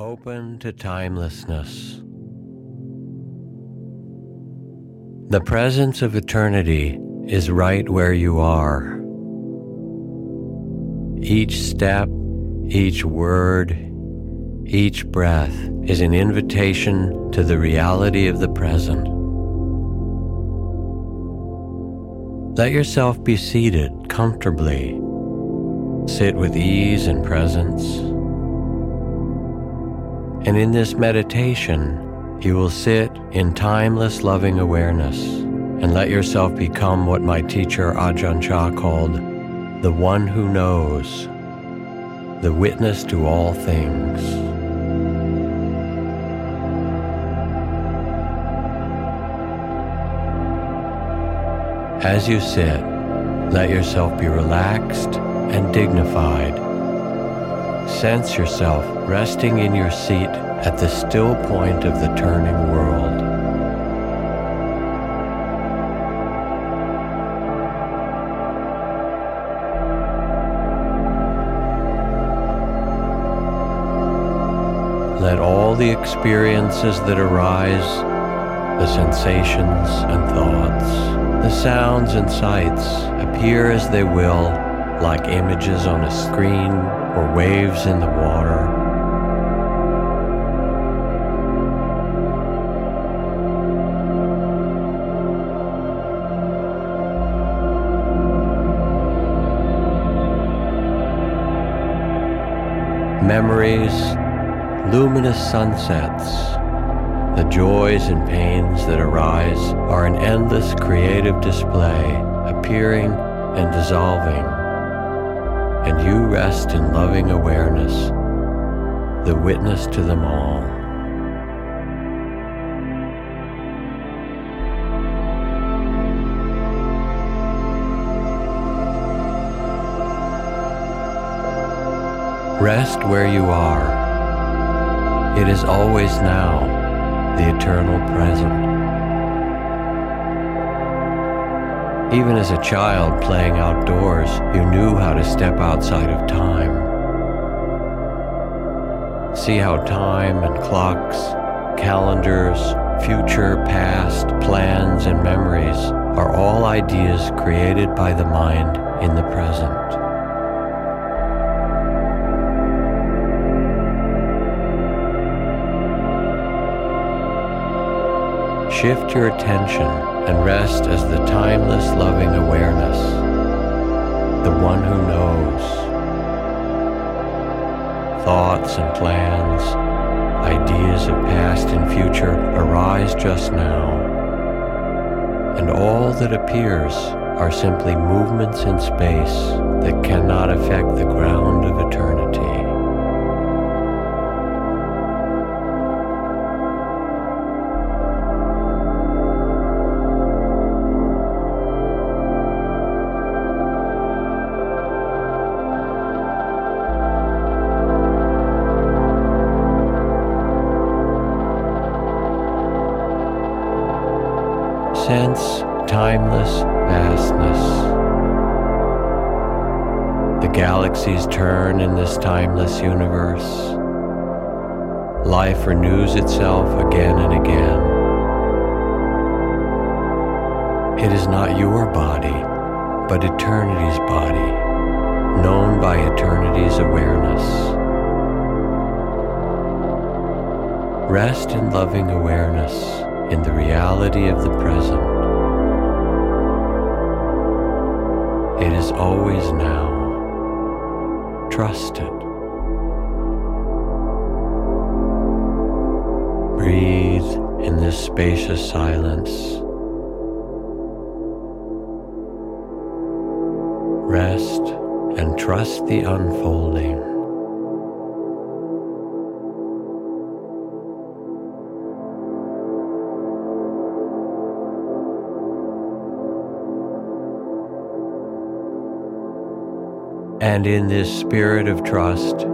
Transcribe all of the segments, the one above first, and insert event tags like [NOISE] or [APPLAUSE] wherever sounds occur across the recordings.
Open to timelessness. The presence of eternity is right where you are. Each step, each word, each breath is an invitation to the reality of the present. Let yourself be seated comfortably. Sit with ease and presence. And in this meditation, you will sit in timeless loving awareness and let yourself become what my teacher Ajahn Chah called the one who knows, the witness to all things. As you sit, let yourself be relaxed and dignified. Sense yourself resting in your seat at the still point of the turning world. Let all the experiences that arise, the sensations and thoughts, the sounds and sights appear as they will, like images on a screen or waves in the water. Memories, luminous sunsets, the joys and pains that arise are an endless creative display, appearing and dissolving. And you rest in loving awareness, the witness to them all. Rest where you are. It is always now, the eternal present. Even as a child playing outdoors, you knew how to step outside of time. See how time and clocks, calendars, future, past, plans, and memories are all ideas created by the mind in the present. Shift your attention and rest as the timeless loving awareness, the one who knows. Thoughts and plans, ideas of past and future arise just now, and all that appears are simply movements in space that cannot affect the ground of eternity. Life renews itself again and again. It is not your body, but eternity's body, known by eternity's awareness. Rest in loving awareness in the reality of the present. It is always now. Trust it. Breathe in this spacious silence. Rest and trust the unfolding. And in this spirit of trust,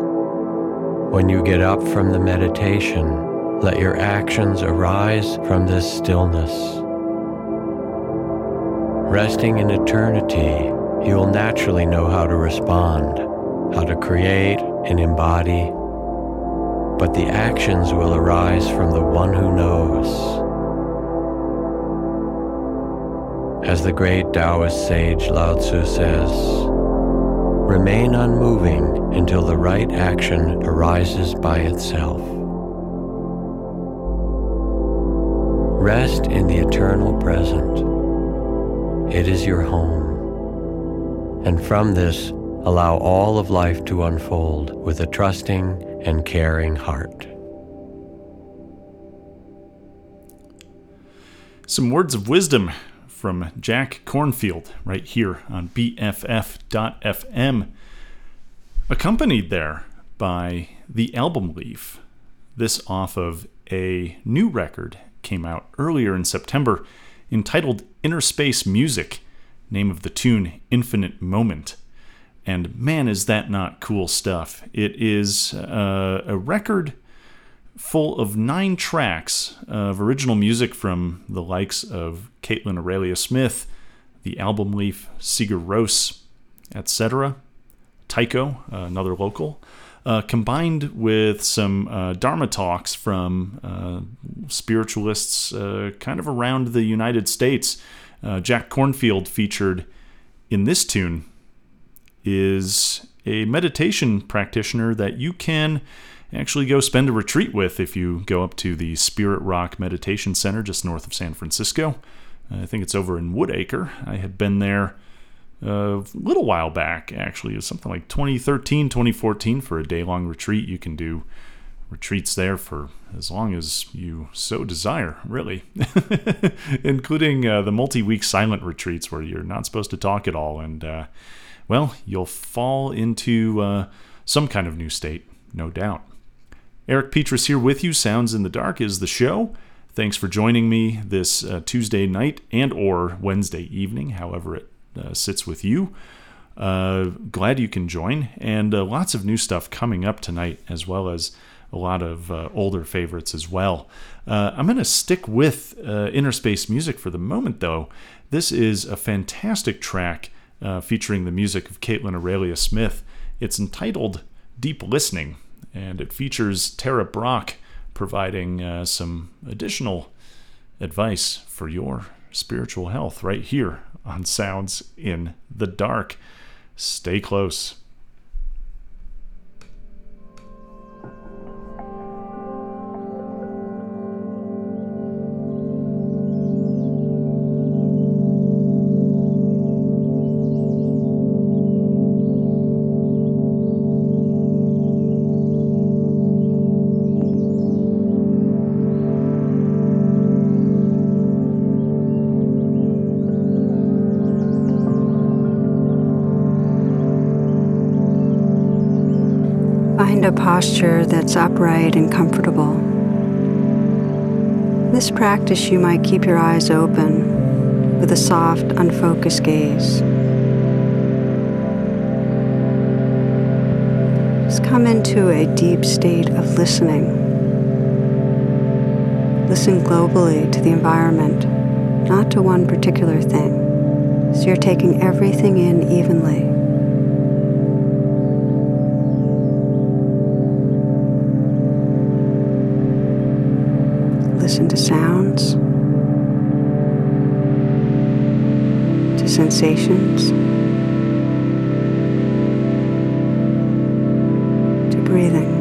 when you get up from the meditation, let your actions arise from this stillness. Resting in eternity, you will naturally know how to respond, how to create and embody. but the actions will arise from the one who knows. As the great Taoist sage Lao Tzu says, remain unmoving until the right action arises by itself. Rest in the eternal present. It is your home. And from this, allow all of life to unfold with a trusting and caring heart. Some words of wisdom from Jack Kornfield right here on BFF.FM, accompanied there by the album Leaf. This off of a new record came out earlier in September entitled Inner Space Music, name of the tune Infinite Moment. And man, is that not cool stuff! It is uh, a record full of nine tracks of original music from the likes of Kaitlyn Aurelia Smith, the album leaf Sigur Rós, etc., Tycho, uh, another local, uh, combined with some uh, Dharma talks from uh, spiritualists uh, kind of around the United States. Uh, Jack Kornfield featured in this tune is a meditation practitioner that you can actually go spend a retreat with if you go up to the Spirit Rock Meditation Center just north of San Francisco. I think it's over in Woodacre. I had been there a little while back, actually. Was something like 2013, 2014 for a day long retreat. You can do retreats there for as long as you so desire, really, [LAUGHS] including uh, the multi week silent retreats where you're not supposed to talk at all. And, uh, well, you'll fall into uh, some kind of new state, no doubt. Eric Petrus here with you. Sounds in the Dark is the show. Thanks for joining me this uh, Tuesday night and or Wednesday evening, however it sits with you. Uh, glad you can join, and uh, lots of new stuff coming up tonight, as well as a lot of uh, older favorites as well. Uh, I'm going to stick with Inner Space music for the moment, though. This is a fantastic track featuring the music of Kaitlyn Aurelia Smith. It's entitled Deep Listening and it features Tara Brach providing uh, some additional advice for your spiritual health right here on Sounds in the Dark. Stay close. Posture that's upright and comfortable. This practice, you might keep your eyes open with a soft, unfocused gaze. Just come into a deep state of listening. Listen globally to the environment, not to one particular thing. So you're taking everything in evenly. Sensations, to breathing.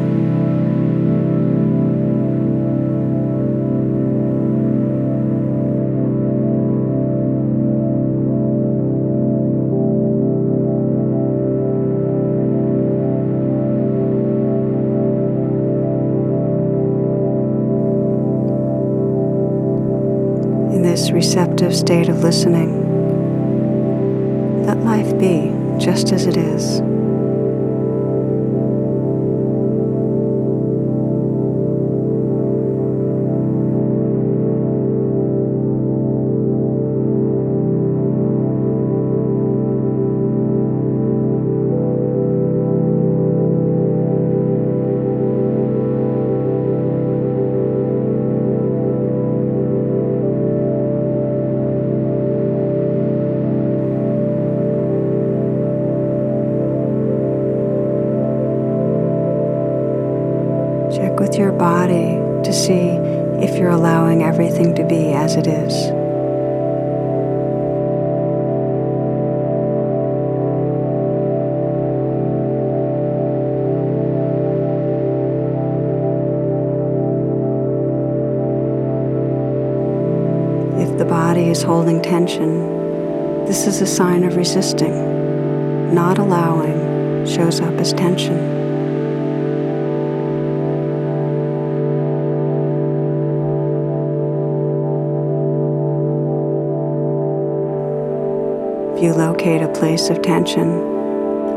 In this receptive state of listening, just as it is. Place of tension,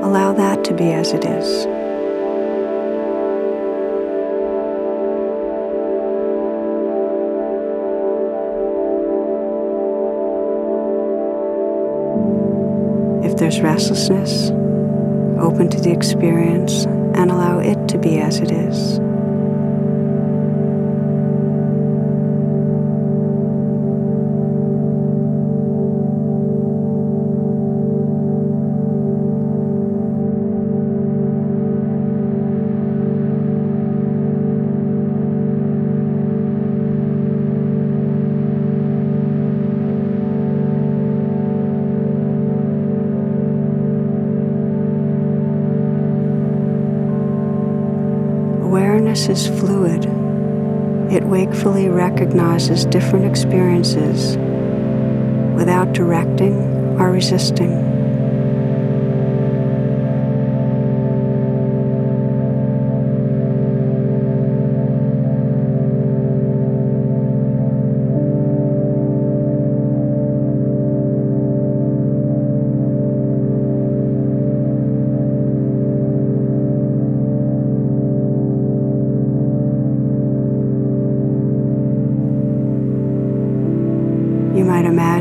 allow that to be as it is. If there's restlessness, open to the experience and allow it to be as it is. Is fluid. It wakefully recognizes different experiences without directing or resisting.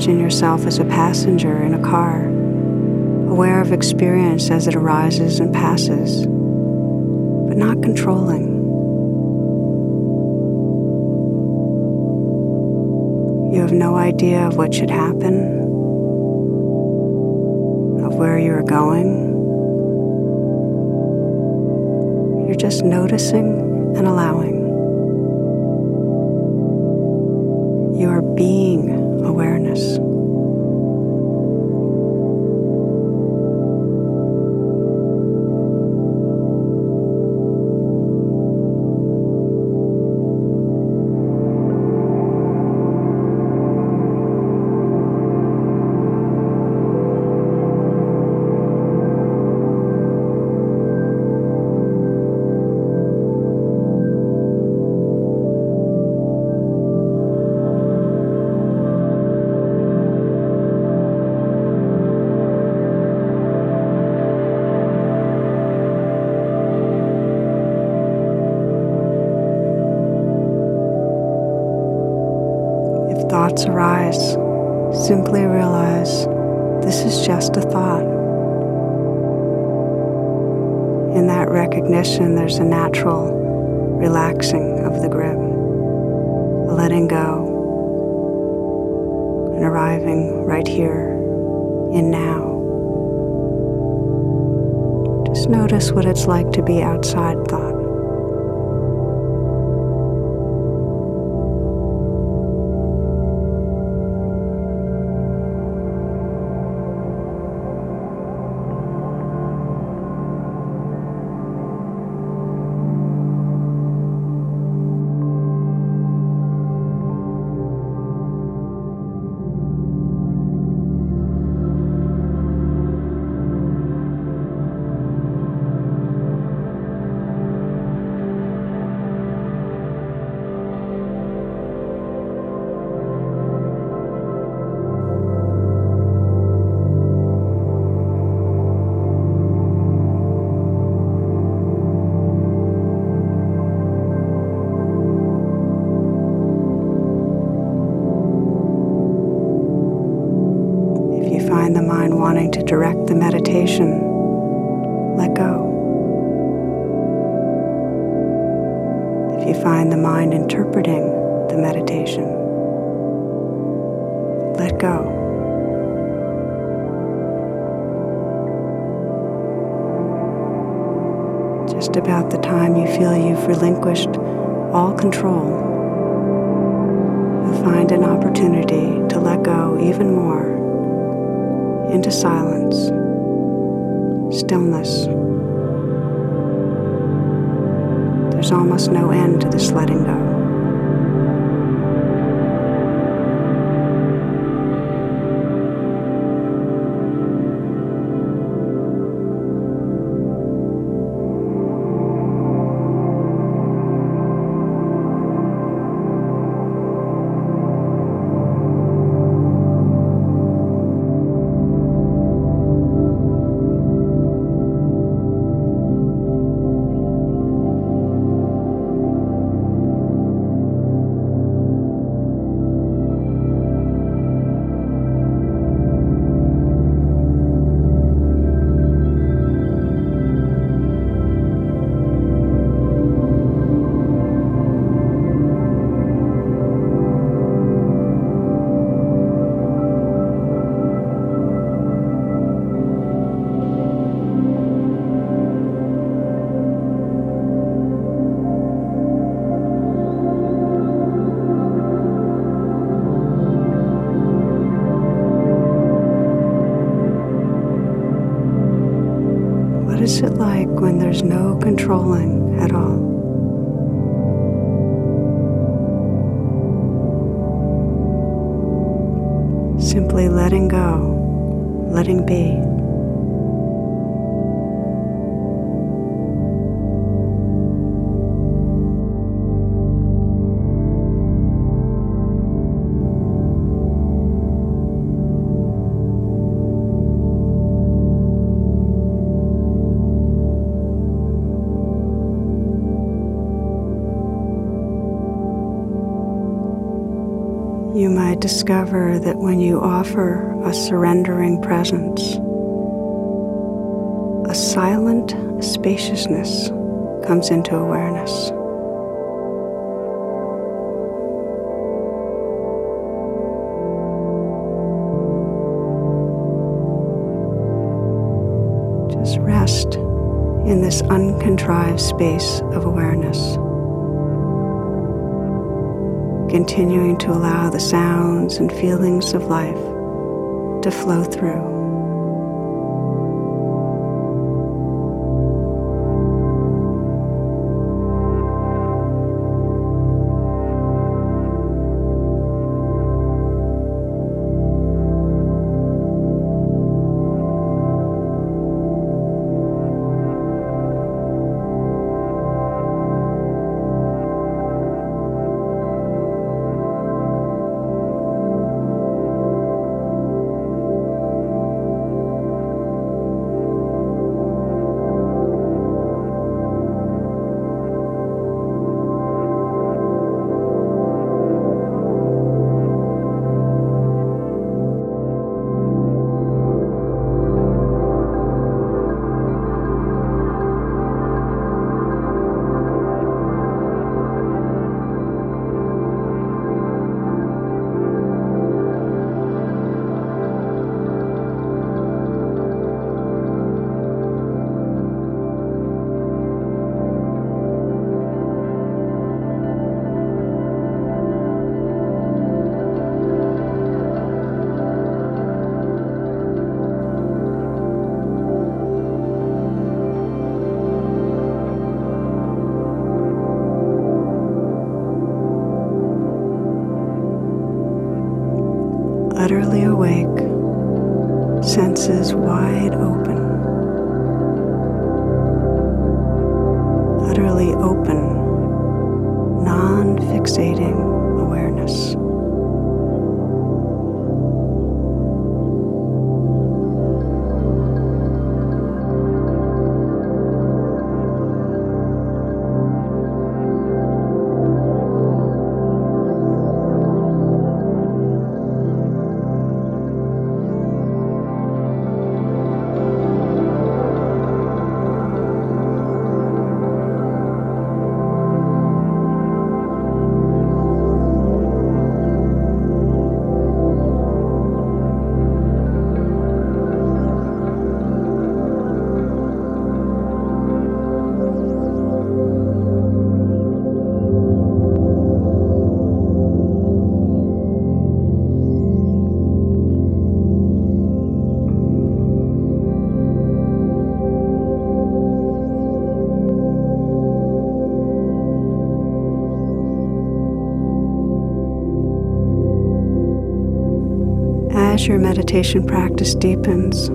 Imagine yourself as a passenger in a car, aware of experience as it arises and passes, but not controlling. You have no idea of what should happen, of where you are going. You're just noticing and allowing. You are being relinquished all control, find an opportunity to let go even more into silence, stillness. There's almost no end to this letting go. Controlling discover that when you offer a surrendering presence, a silent spaciousness comes into awareness. Just rest in this uncontrived space of awareness continuing to allow the sounds and feelings of life to flow through. As your meditation practice deepens,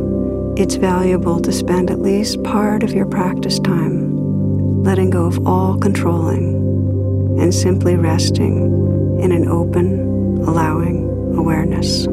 it's valuable to spend at least part of your practice time letting go of all controlling and simply resting in an open, allowing awareness.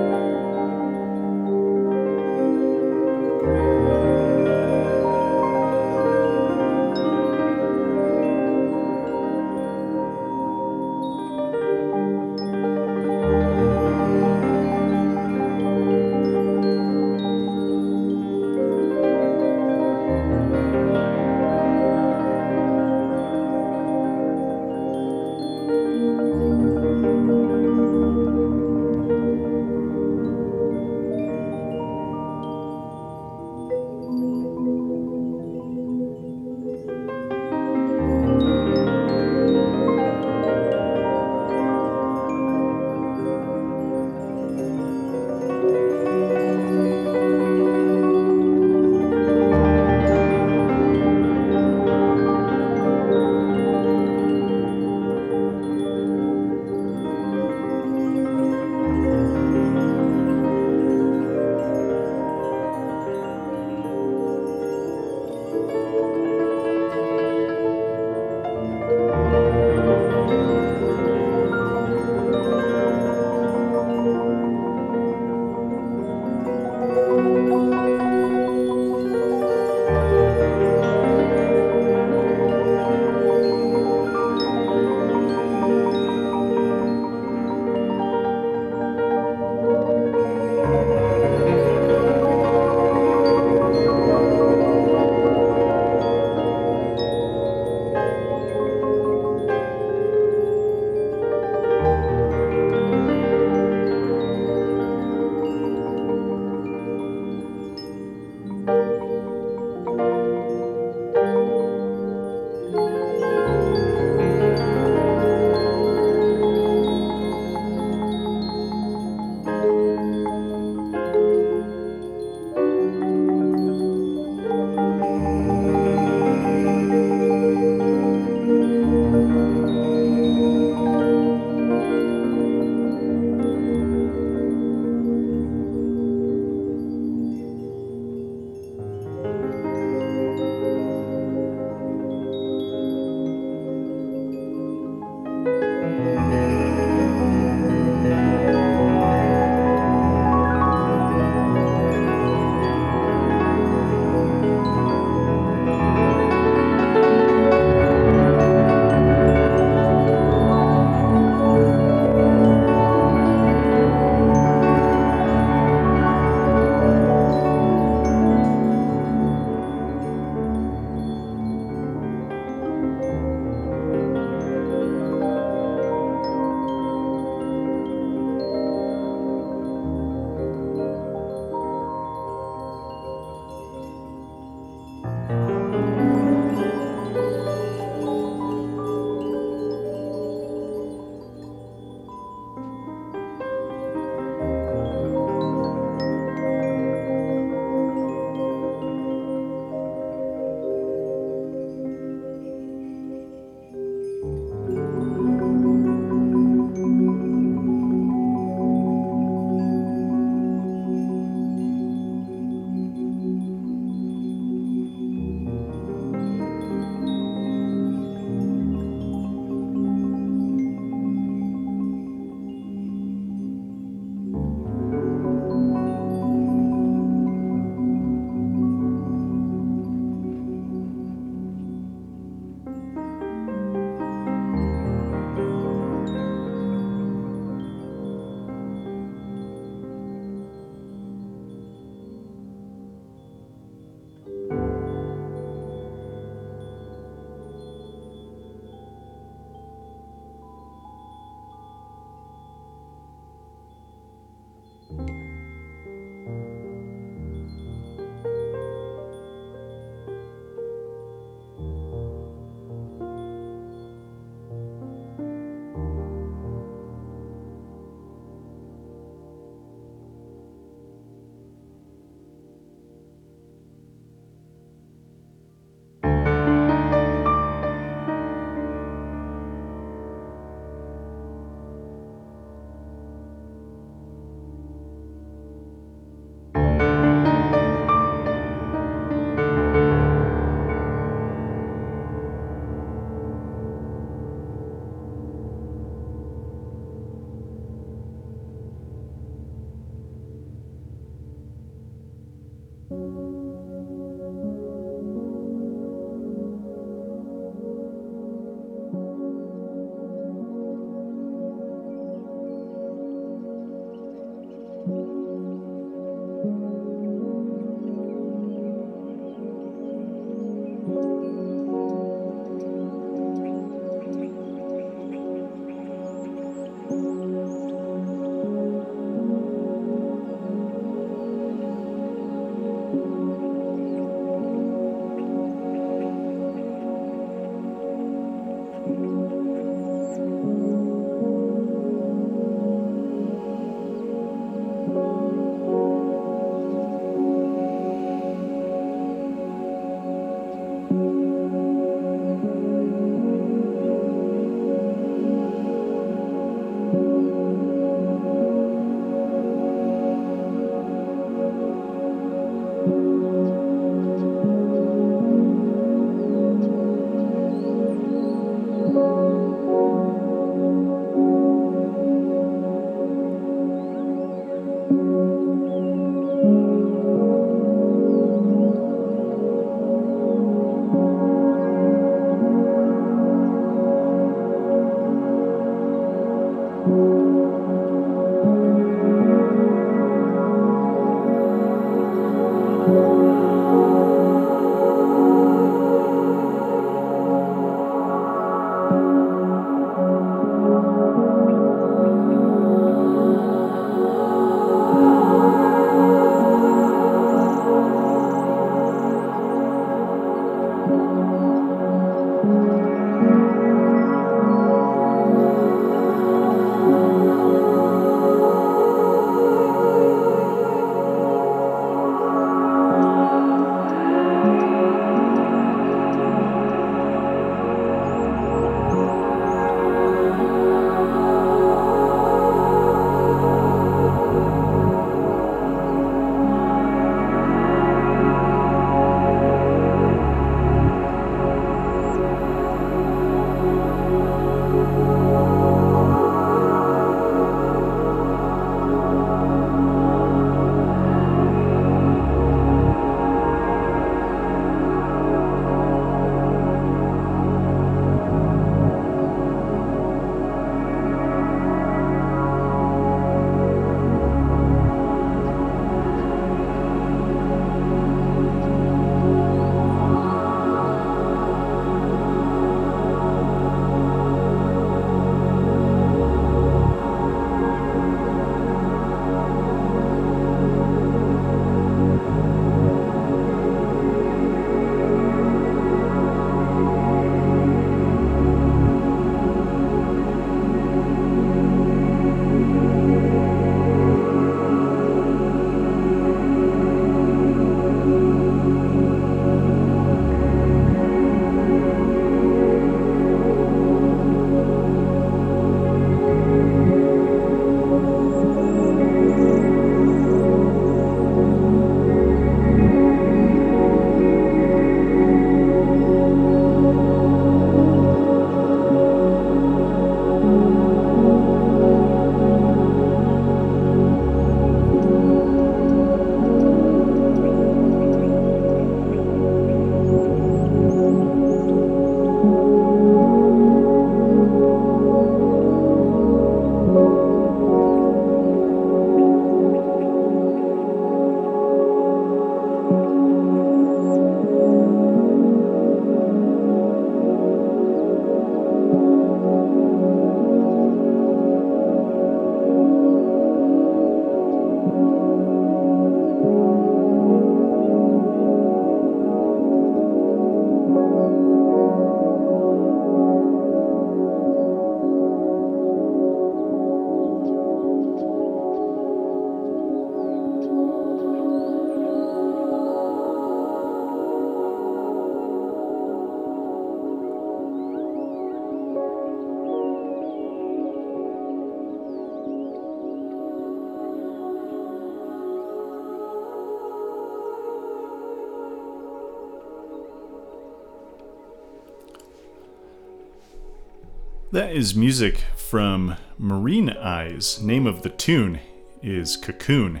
Is music from Marine Eyes. Name of the tune is Cocoon.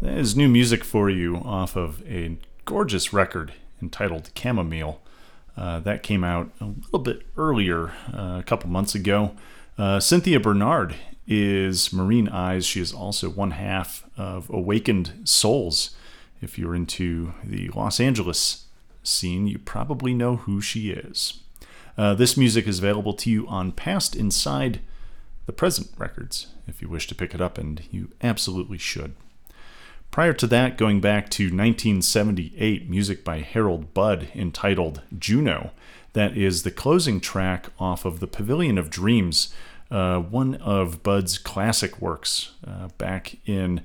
That is new music for you off of a gorgeous record entitled Chamomile. Uh, that came out a little bit earlier, uh, a couple months ago. Uh, Cynthia Bernard is Marine Eyes. She is also one half of Awakened Souls. If you're into the Los Angeles scene, you probably know who she is. Uh, this music is available to you on Past Inside the Present Records if you wish to pick it up, and you absolutely should. Prior to that, going back to 1978, music by Harold Budd entitled Juno. That is the closing track off of The Pavilion of Dreams, uh, one of Budd's classic works uh, back in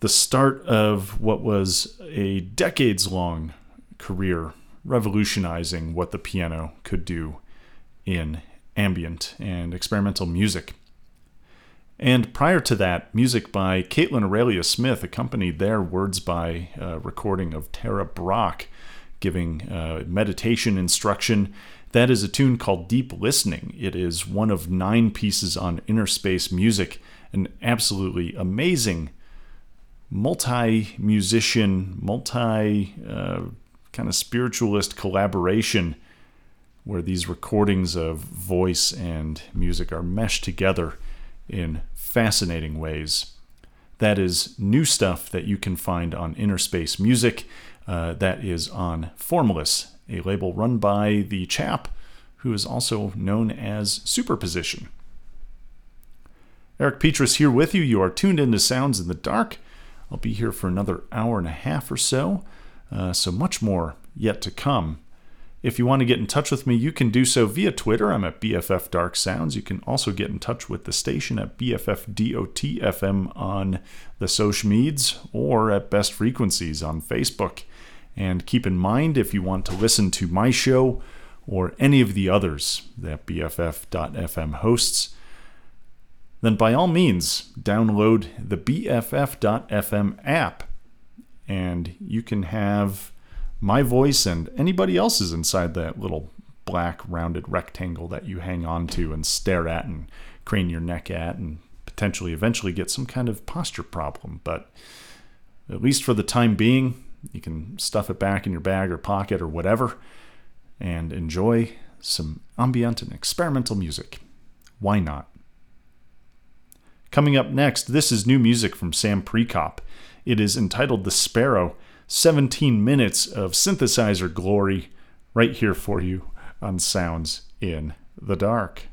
the start of what was a decades long career revolutionizing what the piano could do in ambient and experimental music. And prior to that, music by Kaitlyn Aurelia Smith accompanied their words by a recording of Tara Brach giving uh, meditation instruction. That is a tune called Deep Listening. It is one of nine pieces on inner space Music, an absolutely amazing multi musician, multi uh, kind of spiritualist collaboration where these recordings of voice and music are meshed together in fascinating ways. That is new stuff that you can find on Innerspace Music. Uh, that is on Formless, a label run by the chap who is also known as Superposition. Eric Petrus here with you. You are tuned into Sounds in the Dark. I'll be here for another hour and a half or so, uh, so much more yet to come. If you want to get in touch with me, you can do so via Twitter. I'm at BFF Dark Sounds. You can also get in touch with the station at BFFDOTFM on the social medias or at Best Frequencies on Facebook. And keep in mind, if you want to listen to my show or any of the others that BFF.FM hosts, then by all means, download the BFF.FM app and you can have my voice and anybody else's inside that little black rounded rectangle that you hang on to and stare at and crane your neck at and potentially eventually get some kind of posture problem. But at least for the time being, you can stuff it back in your bag or pocket or whatever and enjoy some ambient and experimental music. Why not? Coming up next, this is new music from Sam Prekop. It is entitled The Sparrow 17 minutes of synthesizer glory right here for you on Sounds in the Dark.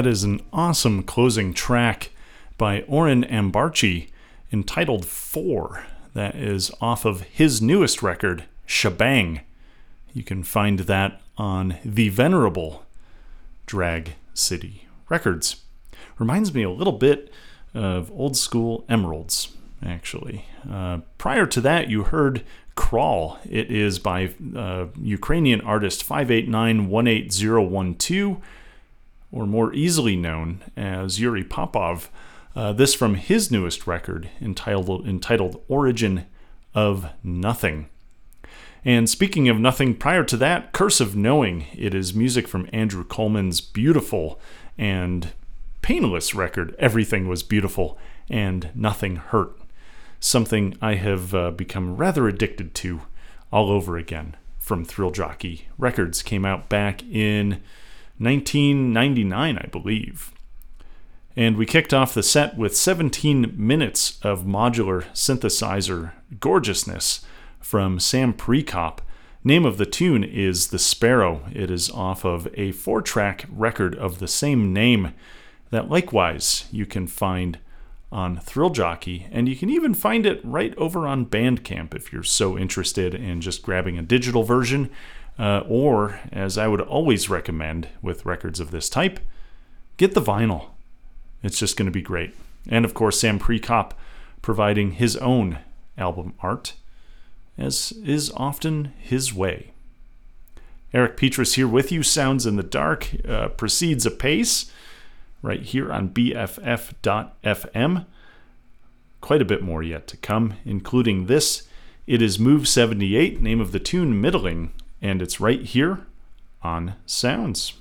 That is an awesome closing track by Oren Ambarchi entitled Four. That is off of his newest record, Shebang. You can find that on the venerable Drag City Records. Reminds me a little bit of old school Emeralds, actually. Uh, prior to that, you heard Crawl. It is by uh, Ukrainian artist 589-18012 or more easily known as Yurii Popov. Uh, this from his newest record entitled, entitled Origin of Nothing. And speaking of nothing, prior to that, Curse of Knowing. It is music from Andrew Coleman's beautiful and painless record, Everything Was Beautiful and Nothing Hurt. Something I have uh, become rather addicted to all over again from Thrill Jockey Records. Came out back in 1999, I believe. And we kicked off the set with 17 minutes of modular synthesizer gorgeousness from Sam Prekop. Name of the tune is The Sparrow. It is off of a four track record of the same name that likewise you can find on Thrill Jockey, and you can even find it right over on Bandcamp if you're so interested in just grabbing a digital version. Uh, or, as I would always recommend with records of this type, get the vinyl. It's just going to be great. And of course, Sam Prekop providing his own album art, as is often his way. Eric Petrus here with you. Sounds in the Dark uh, proceeds apace right here on BFF.FM. Quite a bit more yet to come, including this. It is Move 78, name of the tune Middling, and it's right here on Sounds.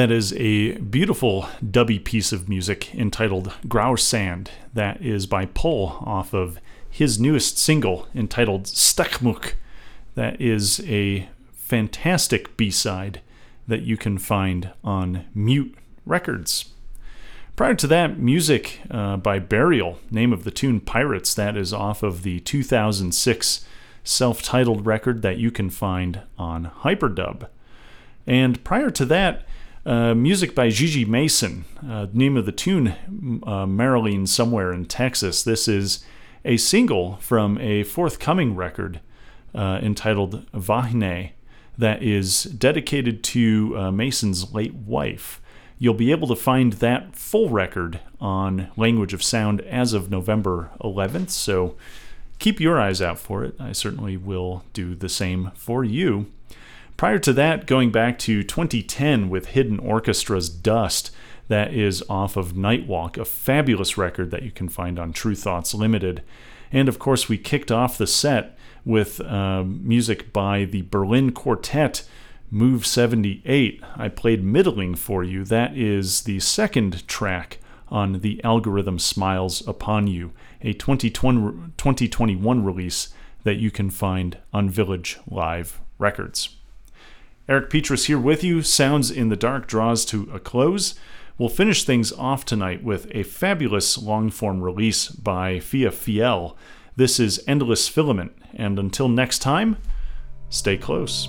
That is a beautiful dubby piece of music entitled Grauer Sand. That is by Pole off of his newest single entitled Stekmuk. That is a fantastic B side that you can find on Mute Records. Prior to that, music uh, by Burial, name of the tune Pirates, that is off of the 2006 self titled record that you can find on Hyperdub. And prior to that, uh, music by Gigi Masin, uh, name of the tune, uh, Marilene Somewhere in Texas. This is a single from a forthcoming record uh, entitled Vahine that is dedicated to uh, Masin's late wife. You'll be able to find that full record on Language of Sound as of November 11th, so keep your eyes out for it. I certainly will do the same for you. Prior to that, going back to 2010 with Hidden Orchestra's Dust, that is off of Nightwalk, a fabulous record that you can find on Tru Thoughts Limited. And of course, we kicked off the set with uh, music by the Berlin Quartet, Move 78. I played Middling for you. That is the second track on The Algorithm Smiles Upon You, a 2020, 2021 release that you can find on Village Live Records. Eric Petrus here with you. Sounds in the Dark draws to a close. We'll finish things off tonight with a fabulous long form release by Fia Fiell. This is Endless Filament, and until next time, stay close.